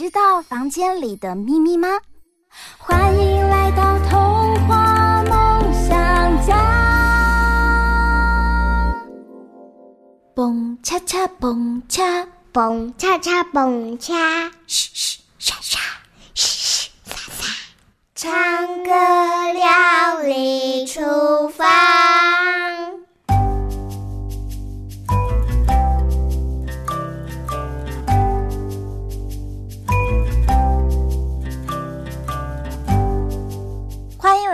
知道房间里的秘密吗？欢迎来到童话梦想家。蹦恰恰蹦恰，蹦恰恰蹦恰，嘘嘘沙沙，嘘嘘沙沙，唱歌料理厨房。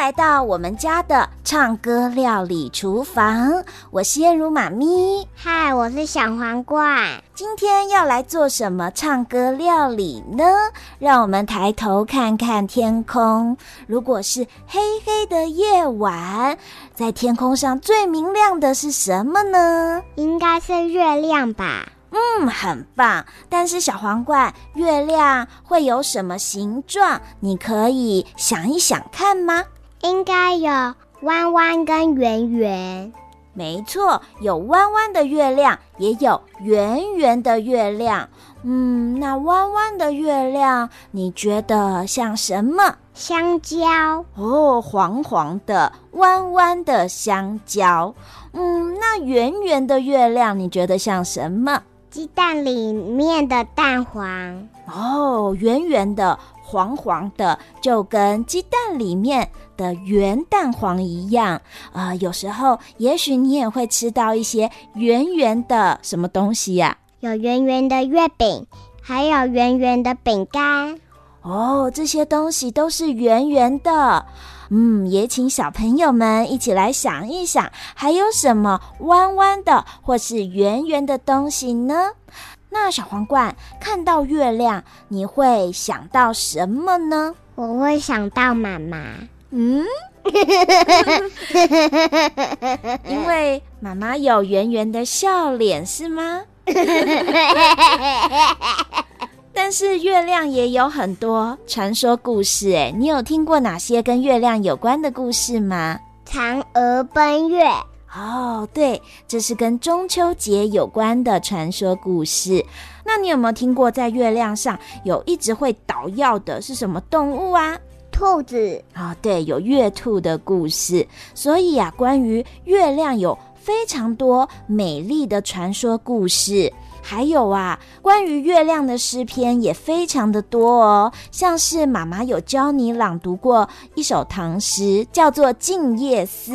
来到我们家的唱歌料理厨房，我是燕如妈咪。嗨，我是小皇冠。今天要来做什么唱歌料理呢？让我们抬头看看天空。如果是黑黑的夜晚，在天空上最明亮的是什么呢？应该是月亮吧。嗯，很棒。但是小皇冠，月亮会有什么形状？你可以想一想看吗？应该有弯弯跟圆圆。没错，有弯弯的月亮，也有圆圆的月亮。嗯，那弯弯的月亮，你觉得像什么？香蕉。哦，黄黄的、弯弯的香蕉。嗯，那圆圆的月亮，你觉得像什么？鸡蛋里面的蛋黄。哦，圆圆的、黄黄的，就跟鸡蛋里面的圆蛋黄一样。啊、呃，有时候也许你也会吃到一些圆圆的什么东西呀、啊？有圆圆的月饼，还有圆圆的饼干。哦，这些东西都是圆圆的。嗯，也请小朋友们一起来想一想，还有什么弯弯的或是圆圆的东西呢？那小皇冠看到月亮，你会想到什么呢？我会想到妈妈。嗯，因为妈妈有圆圆的笑脸，是吗？但是月亮也有很多传说故事，哎，你有听过哪些跟月亮有关的故事吗？嫦娥奔月。哦，对，这是跟中秋节有关的传说故事。那你有没有听过在月亮上有一直会捣药的是什么动物啊？兔子。啊、哦，对，有月兔的故事。所以啊，关于月亮有非常多美丽的传说故事。还有啊，关于月亮的诗篇也非常的多哦，像是妈妈有教你朗读过一首唐诗，叫做《静夜思》，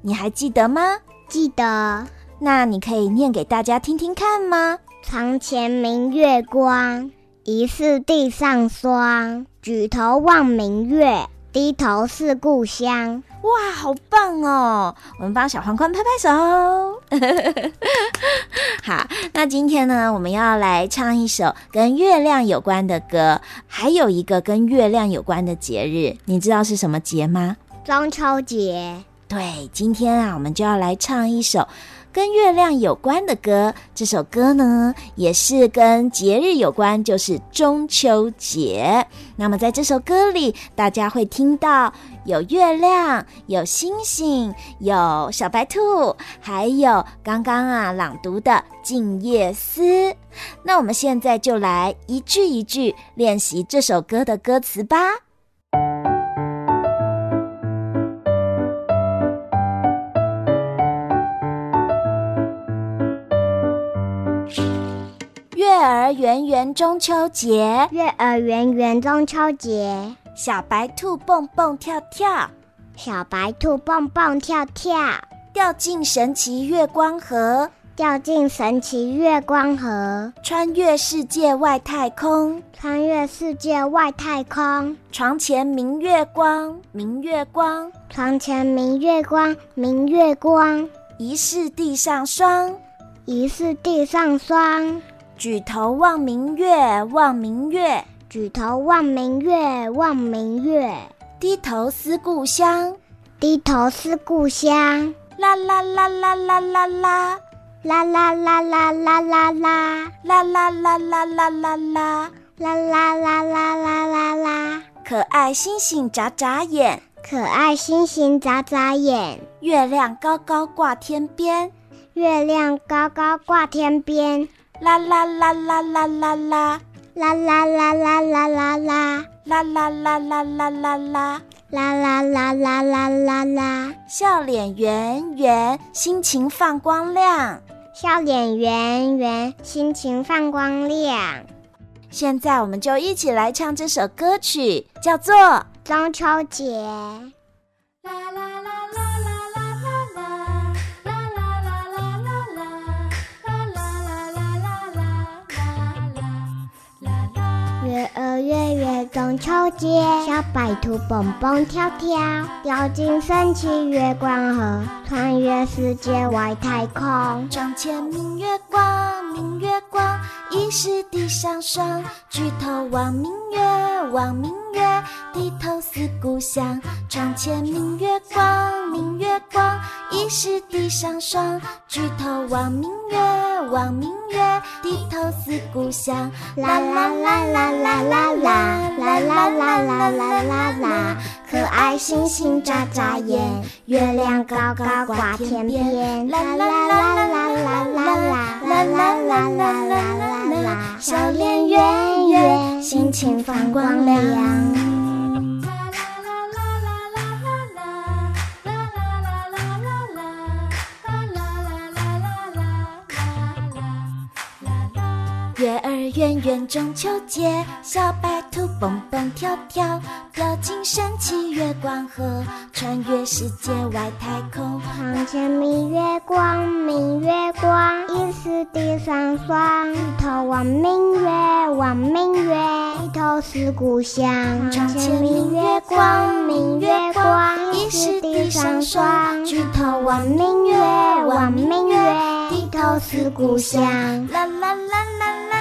你还记得吗？记得。那你可以念给大家听听看吗？床前明月光，疑是地上霜。举头望明月，低头思故乡。哇，好棒哦！我们帮小皇冠拍拍手。好，那今天呢，我们要来唱一首跟月亮有关的歌，还有一个跟月亮有关的节日，你知道是什么节吗？中秋节。对，今天啊，我们就要来唱一首跟月亮有关的歌。这首歌呢，也是跟节日有关，就是中秋节。那么在这首歌里，大家会听到有月亮、有星星、有小白兔，还有刚刚啊朗读的《静夜思》。那我们现在就来一句一句练习这首歌的歌词吧。儿圆圆中秋节，月儿圆圆中秋节，小白兔蹦蹦跳跳，小白兔蹦蹦跳跳，掉进神奇月光河，掉进神奇月光河，穿越世界外太空，穿越世界外太空，床前明月光，明月光，床前明月光，明月光。疑是地上霜，疑是地上霜。举头望明月，望明月，举头望明月，望明月。低头思故乡，低头思故乡。啦啦啦啦啦啦啦，啦啦啦啦啦啦啦，啦啦啦啦啦啦啦，啦啦啦啦啦啦啦。可爱星星眨眨眼。可爱星星眨眨眼，月亮高高挂天边，月亮高高挂天边，啦啦啦啦啦啦啦，啦啦啦啦啦啦啦，啦啦啦啦啦啦啦，啦啦啦啦啦啦啦，笑脸圆圆，心情放光亮，笑脸圆圆，心情放光亮。现在我们就一起来唱这首歌曲，叫做。中秋节。Yeah. 月儿圆圆中秋节，小白兔蹦蹦跳跳，掉进神奇月光河，穿越世界外太空。床前明月光，明月光，疑是地上霜。举头望明月，望明月，低头思故乡。床前明月光，明月光，疑是地上霜。举头望明月，望明月，低头思故乡。啦啦啦啦啦。啦啦啦啦啦啦啦啦啦，可爱星星眨眨眼，月亮高高挂天边。啦啦啦啦啦啦啦啦啦啦啦啦，笑脸圆圆，心情放光亮。月儿圆圆中秋节，小白兔蹦蹦跳跳，跳进神奇月光河，穿越世界外太空。床前明月光，明月光，疑是地上霜。举头望明月，望明月，低头思故乡。床前明月光，明月光，疑是地上霜。举头望明月，望明月，低头思故乡。啦啦啦啦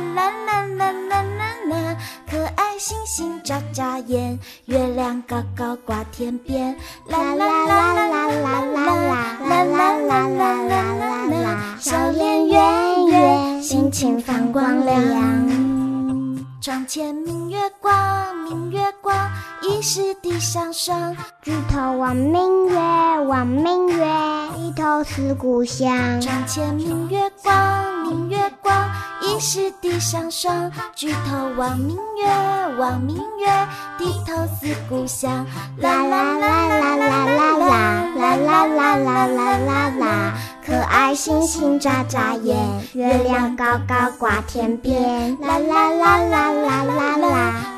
啦。啦啦啦啦啦啦，可爱星星眨眨眼，月亮高高挂天边。啦啦啦啦啦啦啦啦啦啦啦啦啦，笑脸圆圆，心情放光亮。床前明月光，明月光，疑是地上霜。举头望明月，望明月，低头思故乡。床前明月光，明月光，疑是地上霜。举头望明月，望明月，低头思故乡。啦啦啦啦啦啦啦啦啦啦啦啦啦，可爱星星眨眨眼，月亮高高挂天边。啦啦啦啦。啦啦啦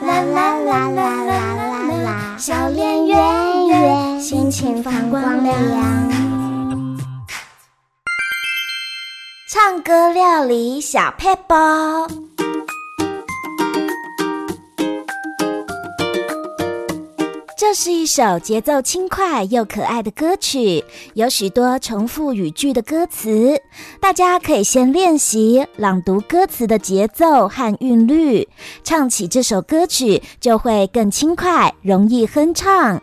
啦啦啦啦啦啦啦，笑脸圆圆，心情放光亮。唱歌料理小撇步。这是一首节奏轻快又可爱的歌曲，有许多重复语句的歌词，大家可以先练习朗读歌词的节奏和韵律，唱起这首歌曲就会更轻快，容易哼唱。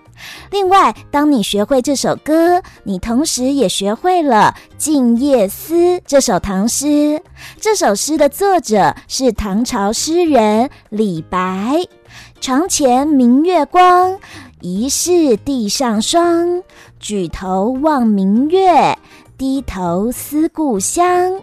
另外，当你学会这首歌，你同时也学会了《静夜思》这首唐诗。这首诗的作者是唐朝诗人李白。床前明月光，疑是地上霜。举头望明月，低头思故乡。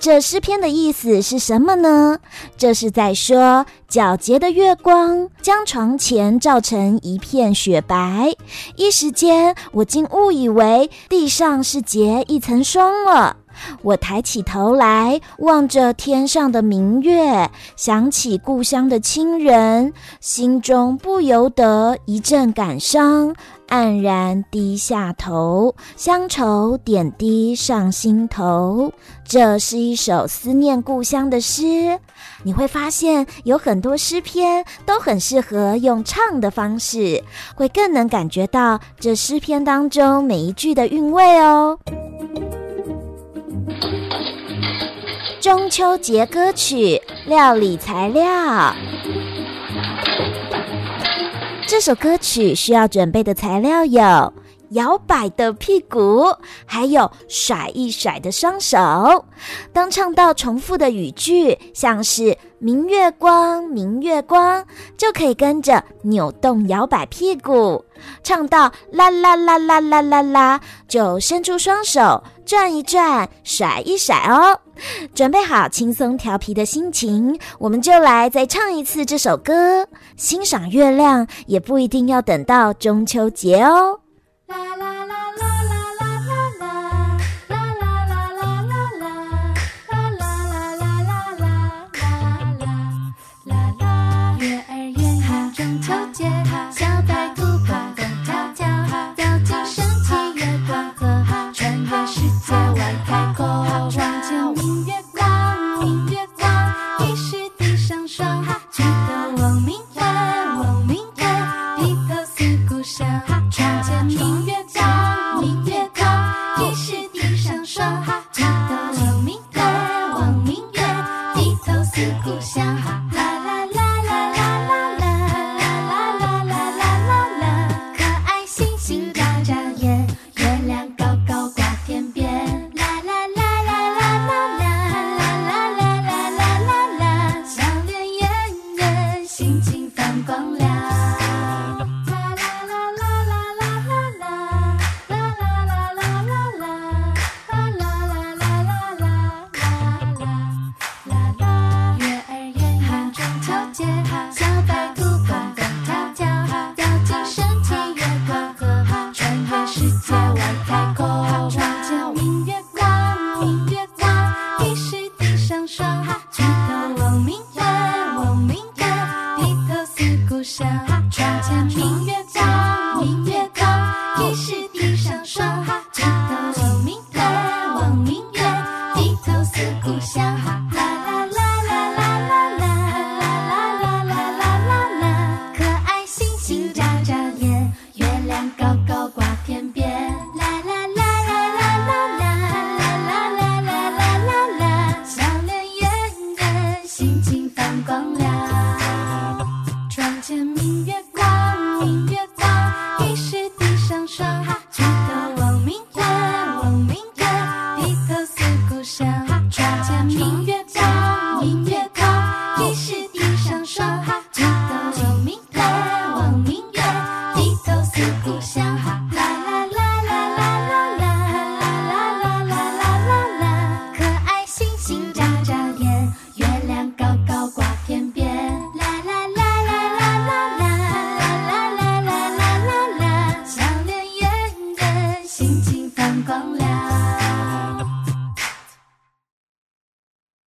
这诗篇的意思是什么呢？这是在说，皎洁的月光将床前照成一片雪白，一时间我竟误以为地上是结一层霜了。我抬起头来，望着天上的明月，想起故乡的亲人，心中不由得一阵感伤，黯然低下头，乡愁点滴上心头。这是一首思念故乡的诗。你会发现，有很多诗篇都很适合用唱的方式，会更能感觉到这诗篇当中每一句的韵味哦。中秋节歌曲料理材料。这首歌曲需要准备的材料有摇摆的屁股，还有甩一甩的双手。当唱到重复的语句，像是“明月光，明月光”，就可以跟着扭动摇摆屁股。唱到“啦啦啦啦啦啦啦”，就伸出双手转一转，甩一甩哦。准备好轻松调皮的心情，我们就来再唱一次这首歌。欣赏月亮也不一定要等到中秋节哦。啦啦明月高，明月高，疑是地上霜。举头望明月，望明月，低头思故乡啦。举头望明月望明月低头思故乡。